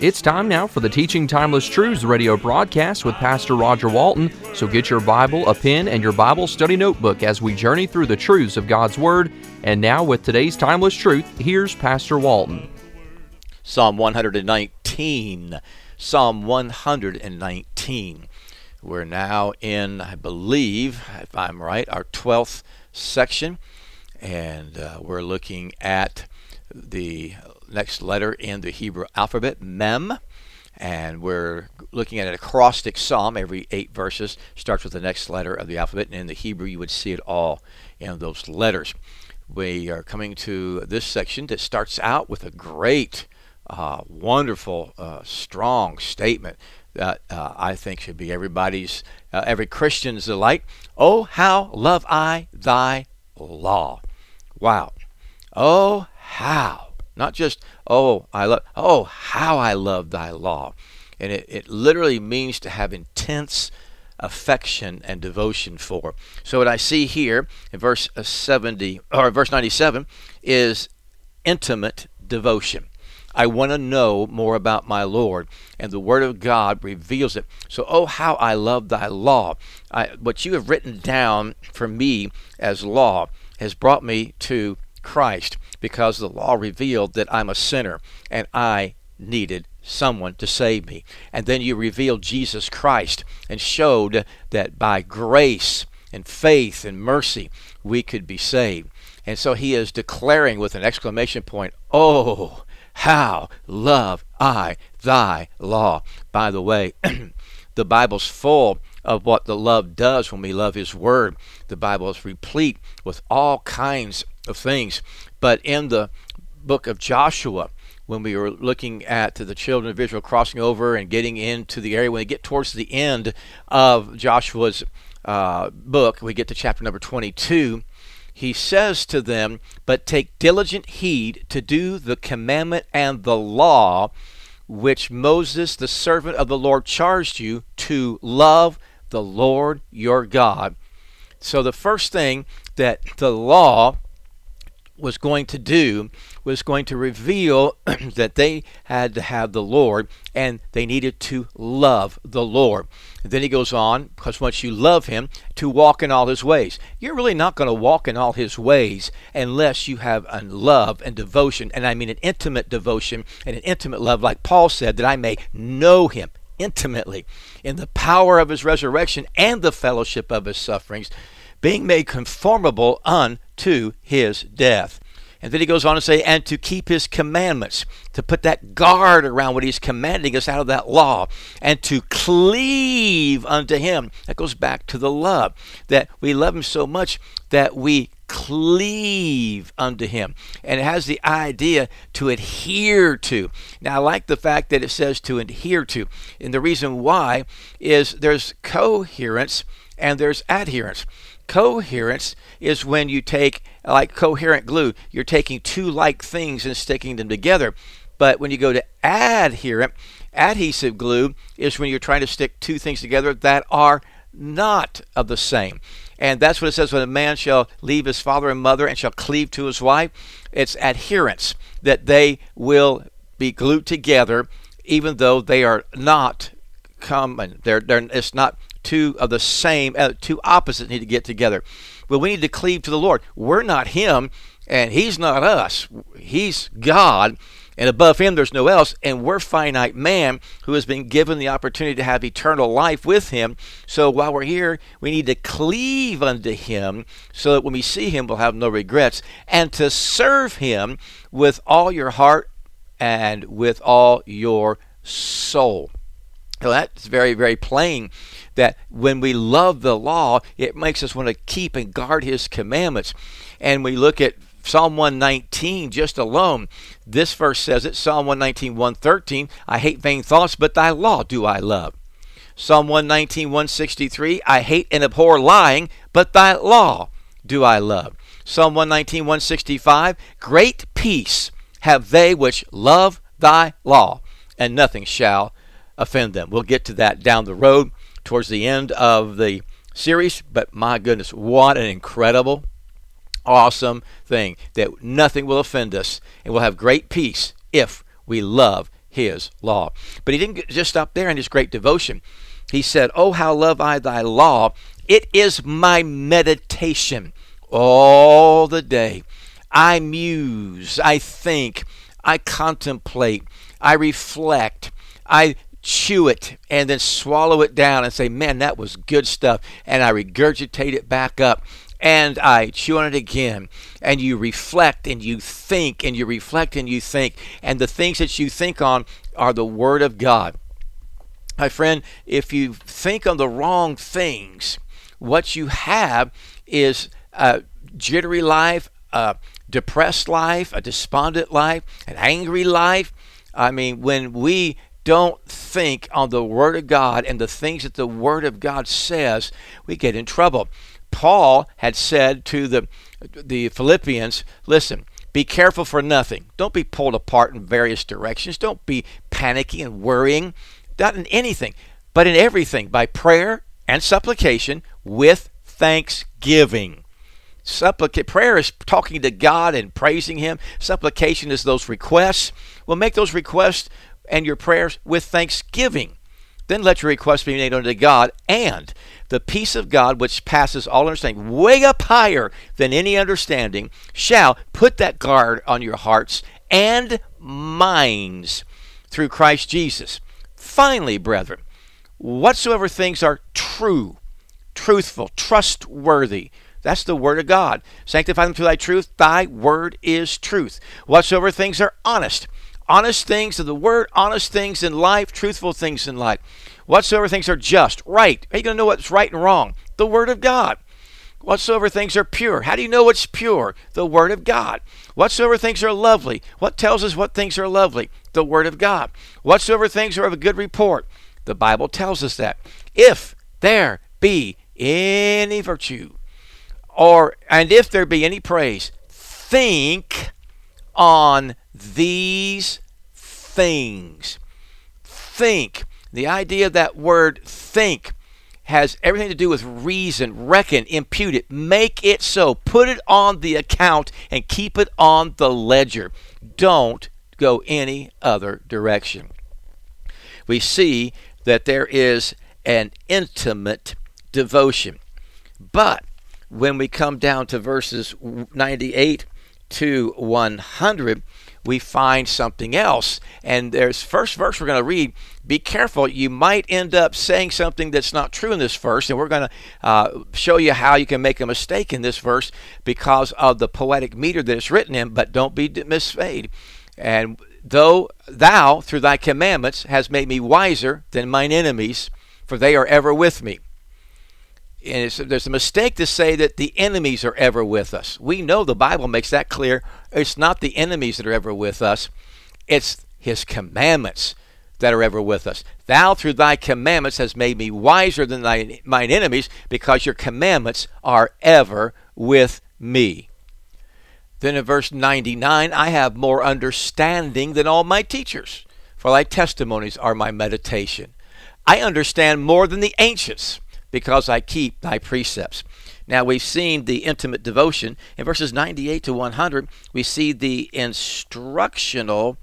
It's time now for the Teaching Timeless Truths radio broadcast with Pastor Roger Walton. So get your Bible, a pen, and your Bible study notebook as we journey through the truths of God's Word. And now, with today's Timeless Truth, here's Pastor Walton. Psalm 119. Psalm 119. We're now in, I believe, if I'm right, our 12th section, and uh, we're looking at the next letter in the Hebrew alphabet, Mem, and we're looking at an acrostic psalm. Every eight verses starts with the next letter of the alphabet, and in the Hebrew, you would see it all in those letters. We are coming to this section that starts out with a great, uh, wonderful, uh, strong statement that uh, I think should be everybody's, uh, every Christian's delight. Oh, how love I thy law. Wow. Oh, how. Not just, oh, I love, oh, how I love thy law. And it, it literally means to have intense affection and devotion for. So what I see here in verse uh, 70 or verse 97 is intimate devotion. I want to know more about my Lord, and the Word of God reveals it. So, oh, how I love thy law. I, what you have written down for me as law has brought me to Christ because the law revealed that I'm a sinner and I needed someone to save me. And then you revealed Jesus Christ and showed that by grace and faith and mercy we could be saved. And so he is declaring with an exclamation point, Oh, how love I thy law. By the way, the Bible's full of what the love does when we love his word. The Bible is replete with all kinds of things. But in the book of Joshua, when we were looking at the children of Israel crossing over and getting into the area, when they get towards the end of Joshua's uh, book, we get to chapter number 22 he says to them, But take diligent heed to do the commandment and the law which Moses, the servant of the Lord, charged you to love the Lord your God. So, the first thing that the law was going to do was going to reveal that they had to have the Lord and they needed to love the Lord. And then he goes on, because once you love him, to walk in all his ways. You're really not going to walk in all his ways unless you have a love and devotion, and I mean an intimate devotion and an intimate love, like Paul said, that I may know him intimately in the power of his resurrection and the fellowship of his sufferings, being made conformable unto his death. And then he goes on to say, and to keep his commandments, to put that guard around what he's commanding us out of that law, and to cleave unto him. That goes back to the love, that we love him so much that we cleave unto him. And it has the idea to adhere to. Now, I like the fact that it says to adhere to. And the reason why is there's coherence and there's adherence. Coherence is when you take, like coherent glue, you're taking two like things and sticking them together. But when you go to adherent, adhesive glue is when you're trying to stick two things together that are not of the same. And that's what it says when a man shall leave his father and mother and shall cleave to his wife. It's adherence, that they will be glued together even though they are not common. They're, they're, it's not two of the same, uh, two opposites need to get together. But we need to cleave to the Lord. We're not Him, and He's not us. He's God, and above Him there's no else. And we're finite man who has been given the opportunity to have eternal life with Him. So while we're here, we need to cleave unto Him so that when we see Him, we'll have no regrets, and to serve Him with all your heart and with all your soul. So that's very, very plain that when we love the law, it makes us want to keep and guard His commandments. And we look at Psalm 119 just alone. This verse says it Psalm 119, 113 I hate vain thoughts, but thy law do I love. Psalm 119, 163 I hate and abhor lying, but thy law do I love. Psalm 119, 165 Great peace have they which love thy law, and nothing shall offend them. We'll get to that down the road towards the end of the series, but my goodness, what an incredible, awesome thing that nothing will offend us, and we'll have great peace if we love his law. But he didn't just stop there in his great devotion. He said, Oh, how love I thy law! It is my meditation all the day. I muse, I think, I contemplate, I reflect, I chew it and then swallow it down and say, man, that was good stuff. And I regurgitate it back up and I chew on it again. And you reflect and you think and you reflect and you think. And the things that you think on are the Word of God. My friend, if you think on the wrong things, what you have is a jittery life, a depressed life, a despondent life, an angry life. I mean, when we don't think on the Word of God and the things that the Word of God says, we get in trouble. Paul had said to the, the Philippians, listen, be careful for nothing. Don't be pulled apart in various directions. Don't be panicking and worrying. Not in anything, but in everything by prayer and supplication with thanksgiving. Supplica- prayer is talking to God and praising Him. Supplication is those requests. Well, make those requests and your prayers with thanksgiving. Then let your requests be made unto God, and the peace of God, which passes all understanding, way up higher than any understanding, shall put that guard on your hearts and minds through Christ Jesus. Finally, brethren, whatsoever things are true, truthful, trustworthy, that's the word of God. Sanctify them through thy truth. Thy word is truth. Whatsoever things are honest, honest things of the word, honest things in life, truthful things in life. Whatsoever things are just, right. How are you going to know what's right and wrong? The word of God. Whatsoever things are pure. How do you know what's pure? The Word of God. Whatsoever things are lovely. What tells us what things are lovely? The Word of God. Whatsoever things are of a good report. The Bible tells us that. If there be any virtue, or and if there be any praise, think on these things. Think. The idea of that word think has everything to do with reason, reckon, impute it, make it so, put it on the account, and keep it on the ledger. Don't go any other direction. We see that there is an intimate devotion. But when we come down to verses 98 to 100, we find something else. And there's first verse we're going to read. Be careful, you might end up saying something that's not true in this verse, and we're going to uh, show you how you can make a mistake in this verse because of the poetic meter that it's written in. But don't be misfade. And though thou through thy commandments has made me wiser than mine enemies, for they are ever with me and there's a mistake to say that the enemies are ever with us. We know the Bible makes that clear. It's not the enemies that are ever with us, it's His commandments that are ever with us. Thou through thy commandments has made me wiser than thy, mine enemies, because your commandments are ever with me. Then in verse 99, I have more understanding than all my teachers, for thy testimonies are my meditation. I understand more than the ancients because I keep thy precepts. Now we've seen the intimate devotion. In verses 98 to 100, we see the instructional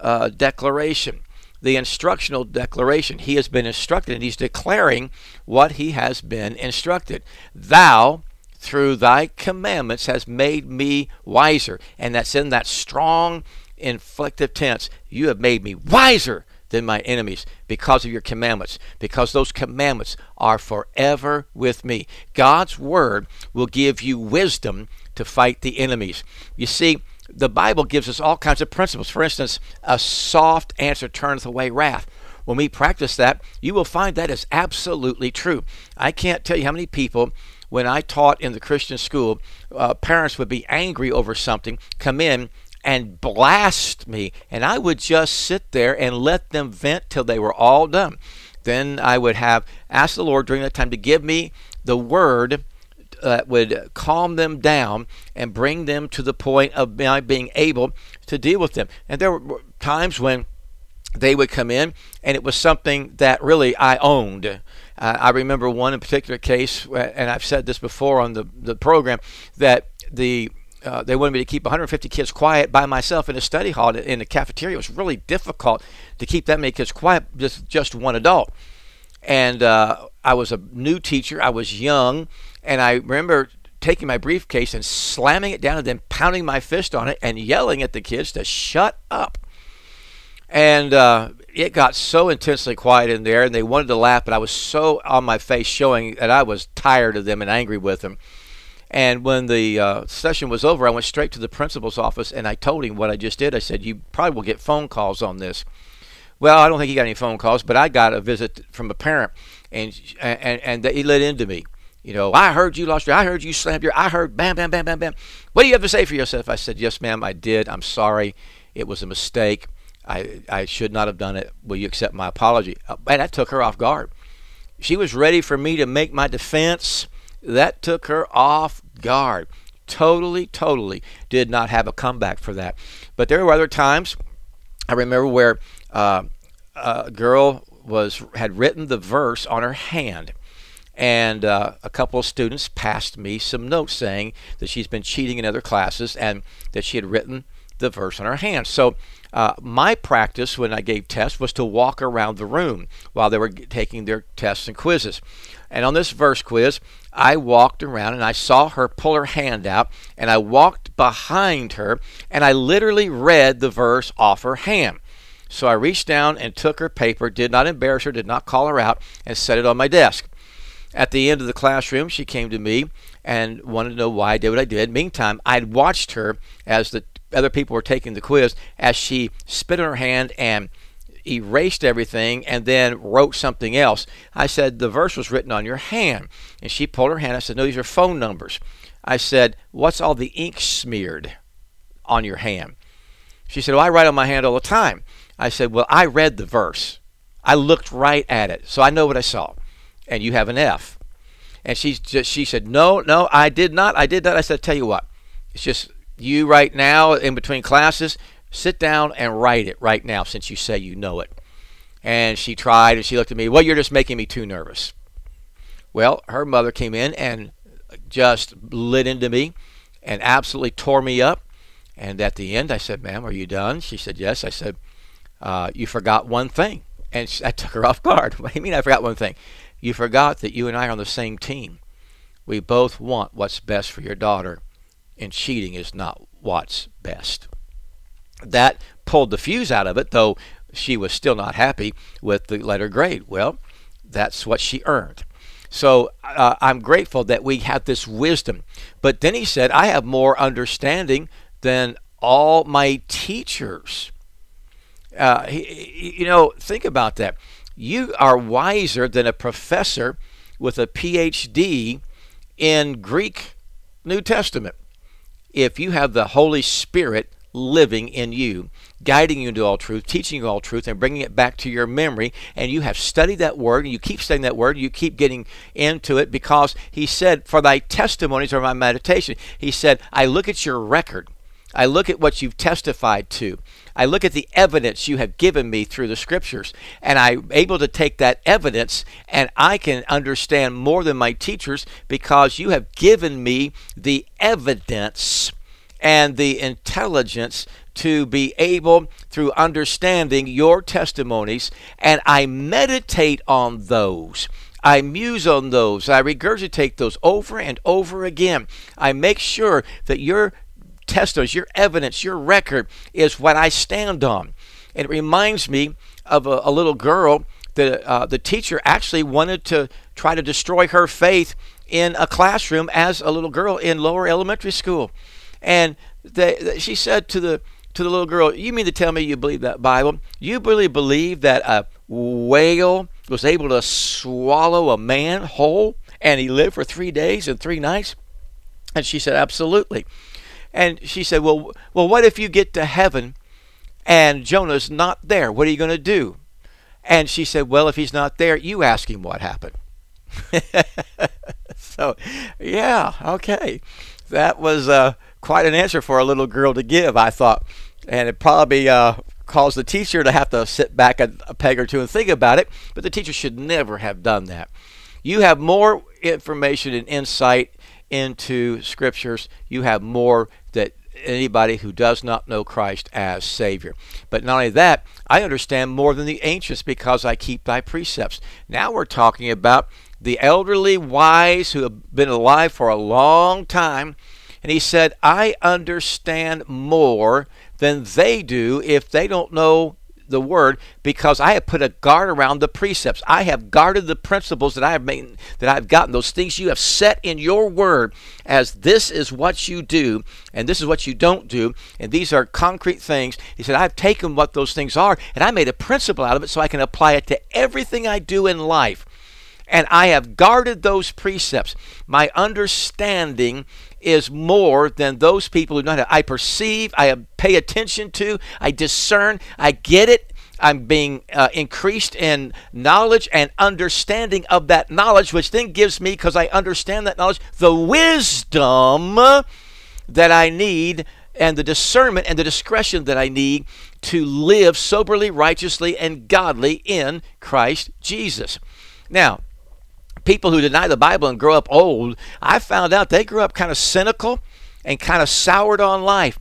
uh, declaration. The instructional declaration. He has been instructed and he's declaring what he has been instructed. Thou, through thy commandments, has made me wiser. And that's in that strong inflective tense. You have made me wiser than my enemies because of your commandments, because those commandments are forever with me. God's word will give you wisdom to fight the enemies. You see, the Bible gives us all kinds of principles. For instance, a soft answer turneth away wrath. When we practice that, you will find that is absolutely true. I can't tell you how many people, when I taught in the Christian school, uh, parents would be angry over something, come in and blast me, and I would just sit there and let them vent till they were all done. Then I would have asked the Lord during that time to give me the word that would calm them down and bring them to the point of my being able to deal with them. And there were times when they would come in and it was something that really I owned. Uh, I remember one in particular case, and I've said this before on the, the program, that the uh, they wanted me to keep 150 kids quiet by myself in a study hall in the cafeteria. It was really difficult to keep that many kids quiet, just just one adult. And uh, I was a new teacher. I was young, and I remember taking my briefcase and slamming it down and then pounding my fist on it and yelling at the kids to shut up. And uh, it got so intensely quiet in there, and they wanted to laugh, but I was so on my face showing that I was tired of them and angry with them. And when the uh, session was over, I went straight to the principal's office and I told him what I just did. I said, You probably will get phone calls on this. Well, I don't think he got any phone calls, but I got a visit from a parent, and and and he let into me. You know, I heard you lost your, I heard you slammed your, I heard bam, bam, bam, bam, bam. What do you have to say for yourself? I said, yes, ma'am, I did. I'm sorry. It was a mistake. I, I should not have done it. Will you accept my apology? Uh, and that took her off guard. She was ready for me to make my defense. That took her off guard. Totally, totally did not have a comeback for that. But there were other times. I remember where uh, a girl was had written the verse on her hand and uh, a couple of students passed me some notes saying that she's been cheating in other classes and that she had written the verse on her hand. So uh, my practice when I gave tests was to walk around the room while they were taking their tests and quizzes. And on this verse quiz, I walked around and I saw her pull her hand out, and I walked behind her and I literally read the verse off her hand. So I reached down and took her paper, did not embarrass her, did not call her out, and set it on my desk. At the end of the classroom, she came to me and wanted to know why I did what I did. Meantime, I'd watched her as the other people were taking the quiz as she spit in her hand and erased everything and then wrote something else. I said, The verse was written on your hand. And she pulled her hand. I said, No, these are phone numbers. I said, What's all the ink smeared on your hand? She said, Well, I write on my hand all the time. I said, Well, I read the verse. I looked right at it, so I know what I saw and you have an F. And she just, she said, no, no, I did not. I did not. I said, tell you what, it's just you right now in between classes, sit down and write it right now since you say you know it. And she tried and she looked at me, well, you're just making me too nervous. Well, her mother came in and just lit into me and absolutely tore me up. And at the end, I said, ma'am, are you done? She said, yes. I said, uh, you forgot one thing. And I took her off guard. What do you mean I forgot one thing? You forgot that you and I are on the same team. We both want what's best for your daughter, and cheating is not what's best. That pulled the fuse out of it, though she was still not happy with the letter grade. Well, that's what she earned. So uh, I'm grateful that we have this wisdom. But then he said, I have more understanding than all my teachers. Uh, he, you know, think about that. You are wiser than a professor with a PhD in Greek New Testament if you have the Holy Spirit living in you, guiding you into all truth, teaching you all truth, and bringing it back to your memory. And you have studied that word, and you keep studying that word, and you keep getting into it because he said, For thy testimonies are my meditation. He said, I look at your record. I look at what you've testified to. I look at the evidence you have given me through the scriptures, and I'm able to take that evidence and I can understand more than my teachers because you have given me the evidence and the intelligence to be able, through understanding your testimonies, and I meditate on those. I muse on those. I regurgitate those over and over again. I make sure that your testimonies, your evidence, your record is what I stand on. It reminds me of a, a little girl that uh, the teacher actually wanted to try to destroy her faith in a classroom as a little girl in lower elementary school. And they, she said to the to the little girl, "You mean to tell me you believe that Bible? You really believe that a whale was able to swallow a man whole, and he lived for three days and three nights?" And she said, "Absolutely." And she said, "Well, well, what if you get to heaven and Jonah's not there? What are you going to do?" And she said, "Well, if he's not there, you ask him what happened." so, yeah, okay, that was uh, quite an answer for a little girl to give, I thought, and it probably uh, caused the teacher to have to sit back a, a peg or two and think about it. But the teacher should never have done that. You have more information and insight into scriptures. You have more that anybody who does not know Christ as Savior. But not only that, I understand more than the ancients because I keep thy precepts. Now we're talking about the elderly wise who have been alive for a long time. And he said, I understand more than they do if they don't know the word because I have put a guard around the precepts. I have guarded the principles that I have made that I've gotten those things you have set in your word as this is what you do and this is what you don't do and these are concrete things. He said I've taken what those things are and I made a principle out of it so I can apply it to everything I do in life and I have guarded those precepts. My understanding is more than those people who how. I perceive, I pay attention to, I discern, I get it. I'm being uh, increased in knowledge and understanding of that knowledge, which then gives me, because I understand that knowledge, the wisdom that I need and the discernment and the discretion that I need to live soberly, righteously, and godly in Christ Jesus. Now, people who deny the Bible and grow up old, I found out they grew up kind of cynical and kind of soured on life.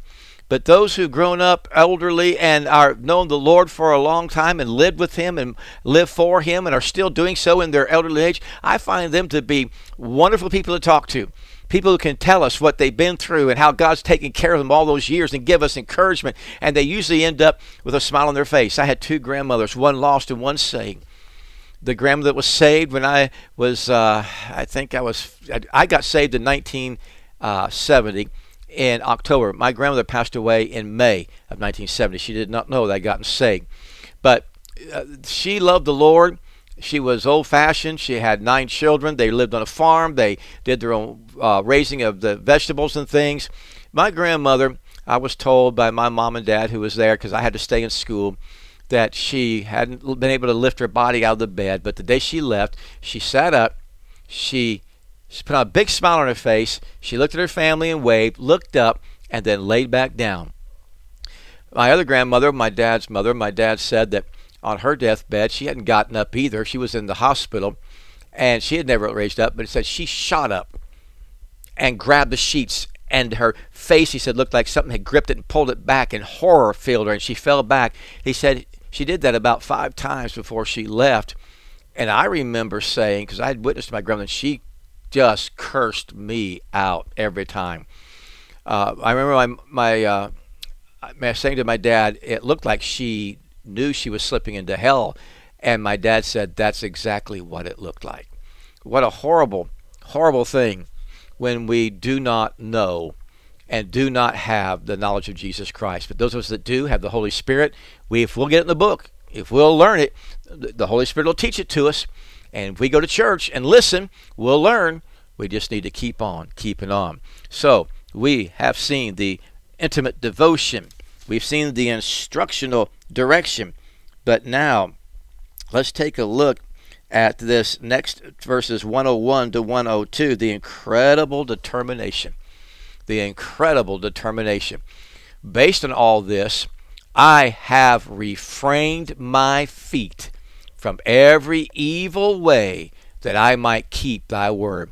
But those who've grown up elderly and are known the Lord for a long time and lived with Him and live for Him and are still doing so in their elderly age, I find them to be wonderful people to talk to. People who can tell us what they've been through and how God's taken care of them all those years and give us encouragement. And they usually end up with a smile on their face. I had two grandmothers, one lost and one saved the grandmother that was saved when I was, uh, I think I was, I got saved in 1970 in October. My grandmother passed away in May of 1970. She did not know that I'd gotten saved. But uh, she loved the Lord. She was old fashioned. She had nine children. They lived on a farm. They did their own uh, raising of the vegetables and things. My grandmother, I was told by my mom and dad who was there because I had to stay in school that she hadn't been able to lift her body out of the bed. But the day she left, she sat up, she, she put on a big smile on her face, she looked at her family and waved, looked up, and then laid back down. My other grandmother, my dad's mother, my dad said that on her deathbed, she hadn't gotten up either. She was in the hospital and she had never raised up, but it said she shot up and grabbed the sheets and her face, he said, looked like something had gripped it and pulled it back, and horror filled her, and she fell back. He said she did that about five times before she left. And I remember saying, because I had witnessed my grandmother, she just cursed me out every time. Uh, I remember my my, uh, my saying to my dad, it looked like she knew she was slipping into hell, and my dad said that's exactly what it looked like. What a horrible, horrible thing when we do not know and do not have the knowledge of Jesus Christ. But those of us that do have the Holy Spirit, we if we'll get it in the book, if we'll learn it, the Holy Spirit will teach it to us. And if we go to church and listen, we'll learn. We just need to keep on keeping on. So we have seen the intimate devotion. We've seen the instructional direction. But now let's take a look at this next verses 101 to 102 the incredible determination the incredible determination. Based on all this, I have refrained my feet from every evil way that I might keep thy word.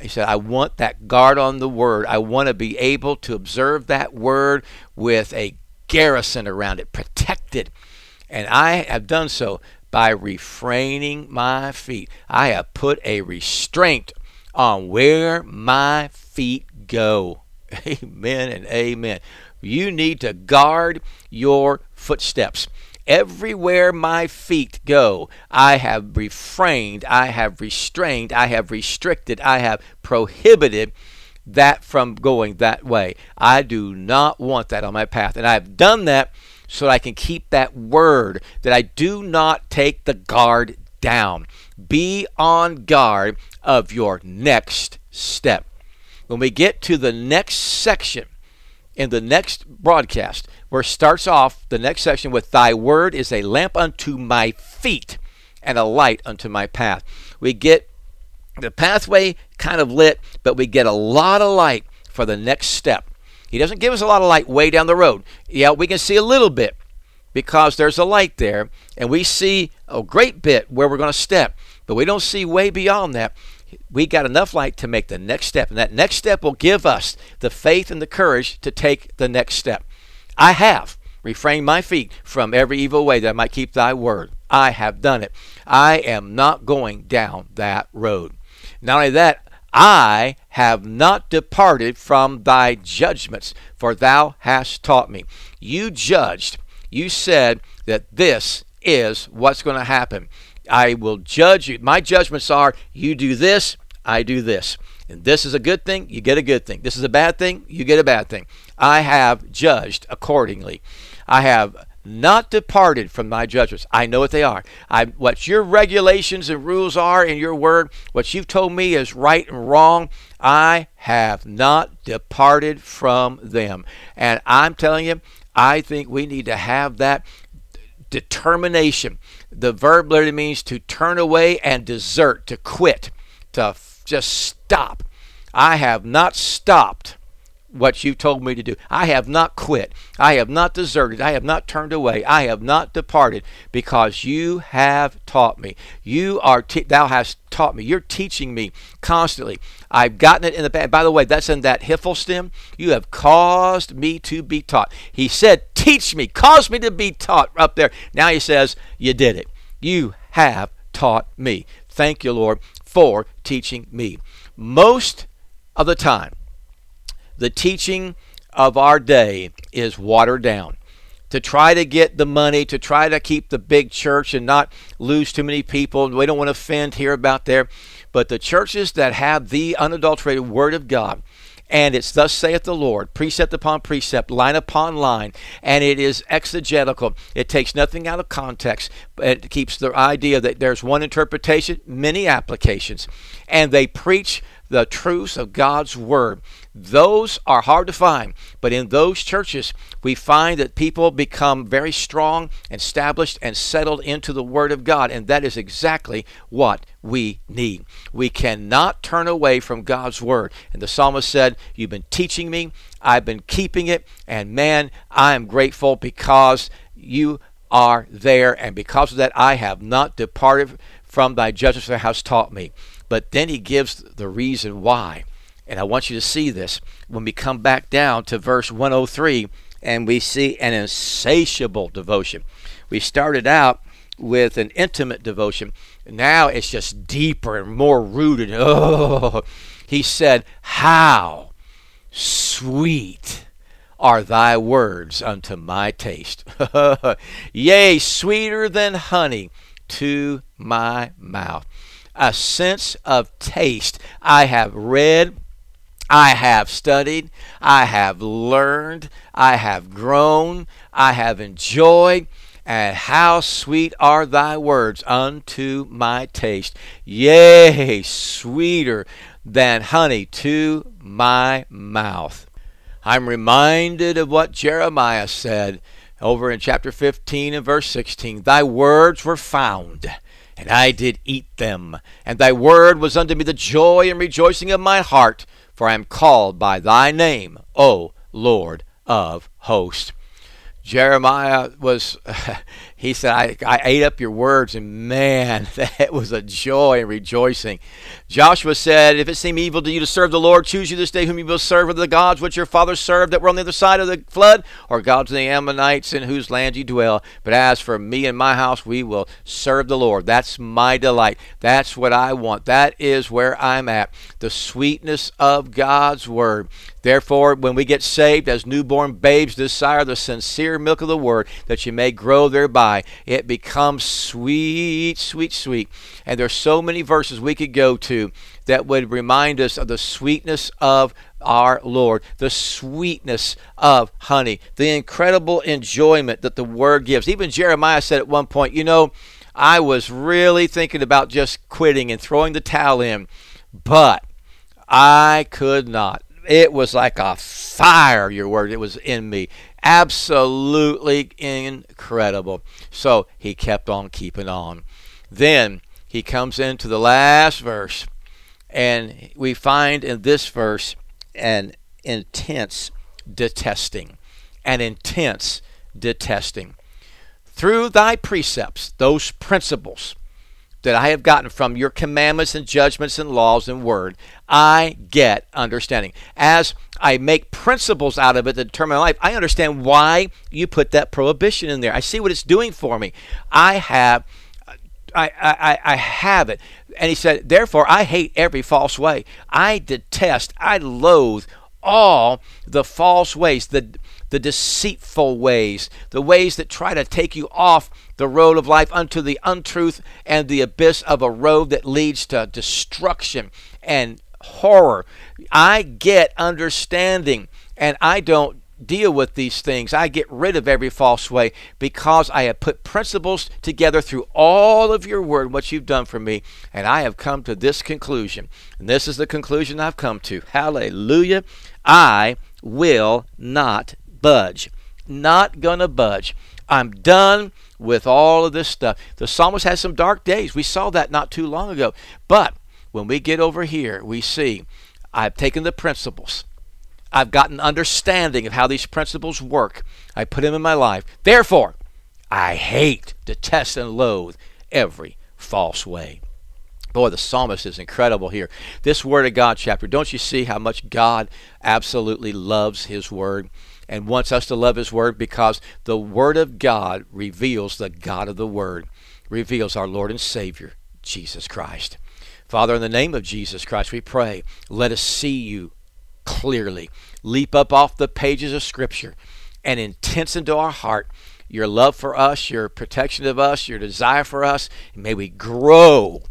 He said, I want that guard on the word. I want to be able to observe that word with a garrison around it, protected. And I have done so by refraining my feet. I have put a restraint on where my feet go. Amen and amen. You need to guard your footsteps. Everywhere my feet go, I have refrained, I have restrained, I have restricted, I have prohibited that from going that way. I do not want that on my path. And I've done that so that I can keep that word, that I do not take the guard down. Be on guard of your next step. When we get to the next section in the next broadcast, where it starts off the next section with Thy word is a lamp unto my feet and a light unto my path. We get the pathway kind of lit, but we get a lot of light for the next step. He doesn't give us a lot of light way down the road. Yeah, we can see a little bit because there's a light there, and we see a great bit where we're going to step, but we don't see way beyond that. We got enough light to make the next step, and that next step will give us the faith and the courage to take the next step. I have refrained my feet from every evil way that I might keep thy word. I have done it. I am not going down that road. Not only that, I have not departed from thy judgments, for thou hast taught me. You judged, you said that this is what's going to happen. I will judge you. My judgments are you do this, I do this. And this is a good thing, you get a good thing. This is a bad thing, you get a bad thing. I have judged accordingly. I have not departed from my judgments. I know what they are. I, what your regulations and rules are in your word, what you've told me is right and wrong, I have not departed from them. And I'm telling you, I think we need to have that determination. The verb literally means to turn away and desert, to quit, to f- just stop. I have not stopped what you told me to do. I have not quit. I have not deserted. I have not turned away. I have not departed because you have taught me. You are te- thou hast taught me. You're teaching me constantly. I've gotten it in the back. By the way, that's in that hiphil stem. You have caused me to be taught. He said, "Teach me, cause me to be taught." Up there. Now he says, "You did it. You have taught me." Thank you, Lord, for teaching me. Most of the time the teaching of our day is watered down. To try to get the money, to try to keep the big church and not lose too many people. We don't want to offend here about there. But the churches that have the unadulterated Word of God, and it's thus saith the Lord, precept upon precept, line upon line, and it is exegetical. It takes nothing out of context. But it keeps the idea that there's one interpretation, many applications, and they preach the truths of God's Word. Those are hard to find, but in those churches, we find that people become very strong, established, and settled into the Word of God, and that is exactly what we need. We cannot turn away from God's Word. And the psalmist said, You've been teaching me, I've been keeping it, and man, I am grateful because you are there, and because of that, I have not departed from thy judgments that hast taught me. But then he gives the reason why. And I want you to see this when we come back down to verse 103 and we see an insatiable devotion. We started out with an intimate devotion. Now it's just deeper and more rooted. Oh, he said, How sweet are thy words unto my taste. Yea, sweeter than honey to my mouth. A sense of taste. I have read, I have studied, I have learned, I have grown, I have enjoyed. And how sweet are thy words unto my taste. Yea, sweeter than honey to my mouth. I'm reminded of what Jeremiah said over in chapter 15 and verse 16 Thy words were found, and I did eat them, and thy word was unto me the joy and rejoicing of my heart, for I am called by thy name, O Lord of hosts. Jeremiah was, he said, I, I ate up your words, and man, that was a joy and rejoicing. Joshua said, If it seem evil to you to serve the Lord, choose you this day whom you will serve, whether the gods which your fathers served that were on the other side of the flood, or gods of the Ammonites in whose land you dwell. But as for me and my house, we will serve the Lord. That's my delight. That's what I want. That is where I'm at. The sweetness of God's word. Therefore, when we get saved as newborn babes, desire the sincere milk of the word, that you may grow thereby it becomes sweet, sweet, sweet. And there's so many verses we could go to that would remind us of the sweetness of our Lord, the sweetness of honey, the incredible enjoyment that the Word gives. Even Jeremiah said at one point, you know, I was really thinking about just quitting and throwing the towel in, but I could not. It was like a fire, your word. It was in me. Absolutely incredible. So he kept on keeping on. Then he comes into the last verse, and we find in this verse an intense detesting. An intense detesting. Through thy precepts, those principles, that I have gotten from your commandments and judgments and laws and word, I get understanding. As I make principles out of it that determine my life, I understand why you put that prohibition in there. I see what it's doing for me. I have. I, I, I have it. And he said, Therefore, I hate every false way. I detest, I loathe all the false ways, the, the deceitful ways, the ways that try to take you off the road of life unto the untruth and the abyss of a road that leads to destruction and horror. I get understanding and I don't deal with these things. I get rid of every false way because I have put principles together through all of your word, what you've done for me, and I have come to this conclusion. And this is the conclusion I've come to. Hallelujah. I will not budge. Not going to budge. I'm done with all of this stuff. The psalmist has some dark days. We saw that not too long ago. But when we get over here, we see I've taken the principles. I've gotten understanding of how these principles work. I put them in my life. Therefore, I hate, detest, and loathe every false way. Boy, the psalmist is incredible here. This Word of God chapter, don't you see how much God absolutely loves His Word? and wants us to love His Word because the Word of God reveals the God of the Word, reveals our Lord and Savior, Jesus Christ. Father, in the name of Jesus Christ, we pray, let us see you clearly. Leap up off the pages of Scripture and intense into our heart your love for us, your protection of us, your desire for us. May we grow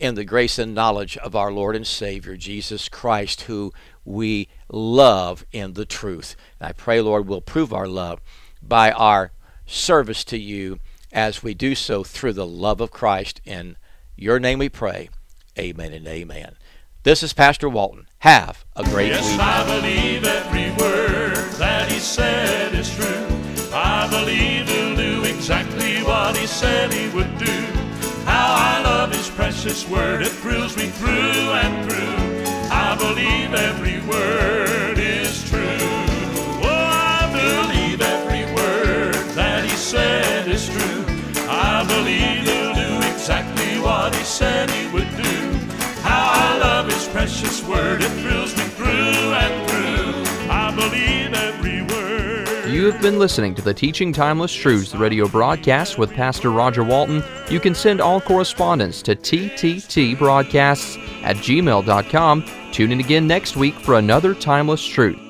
in the grace and knowledge of our Lord and Savior, Jesus Christ, who we love in the truth. And I pray, Lord, we'll prove our love by our service to you as we do so through the love of Christ. In your name we pray. Amen and amen. This is Pastor Walton. Have a great yes, week. I believe every word that he said is true. I believe he'll do exactly what he said he would do. Precious word, it thrills me through and through. I believe every word is true. Oh, I believe every word that he said is true. I believe he'll do exactly what he said he would do. How I love his precious word, it thrills me through and through. You have been listening to the Teaching Timeless Truths radio broadcast with Pastor Roger Walton. You can send all correspondence to tttbroadcasts at gmail.com Tune in again next week for another timeless truth.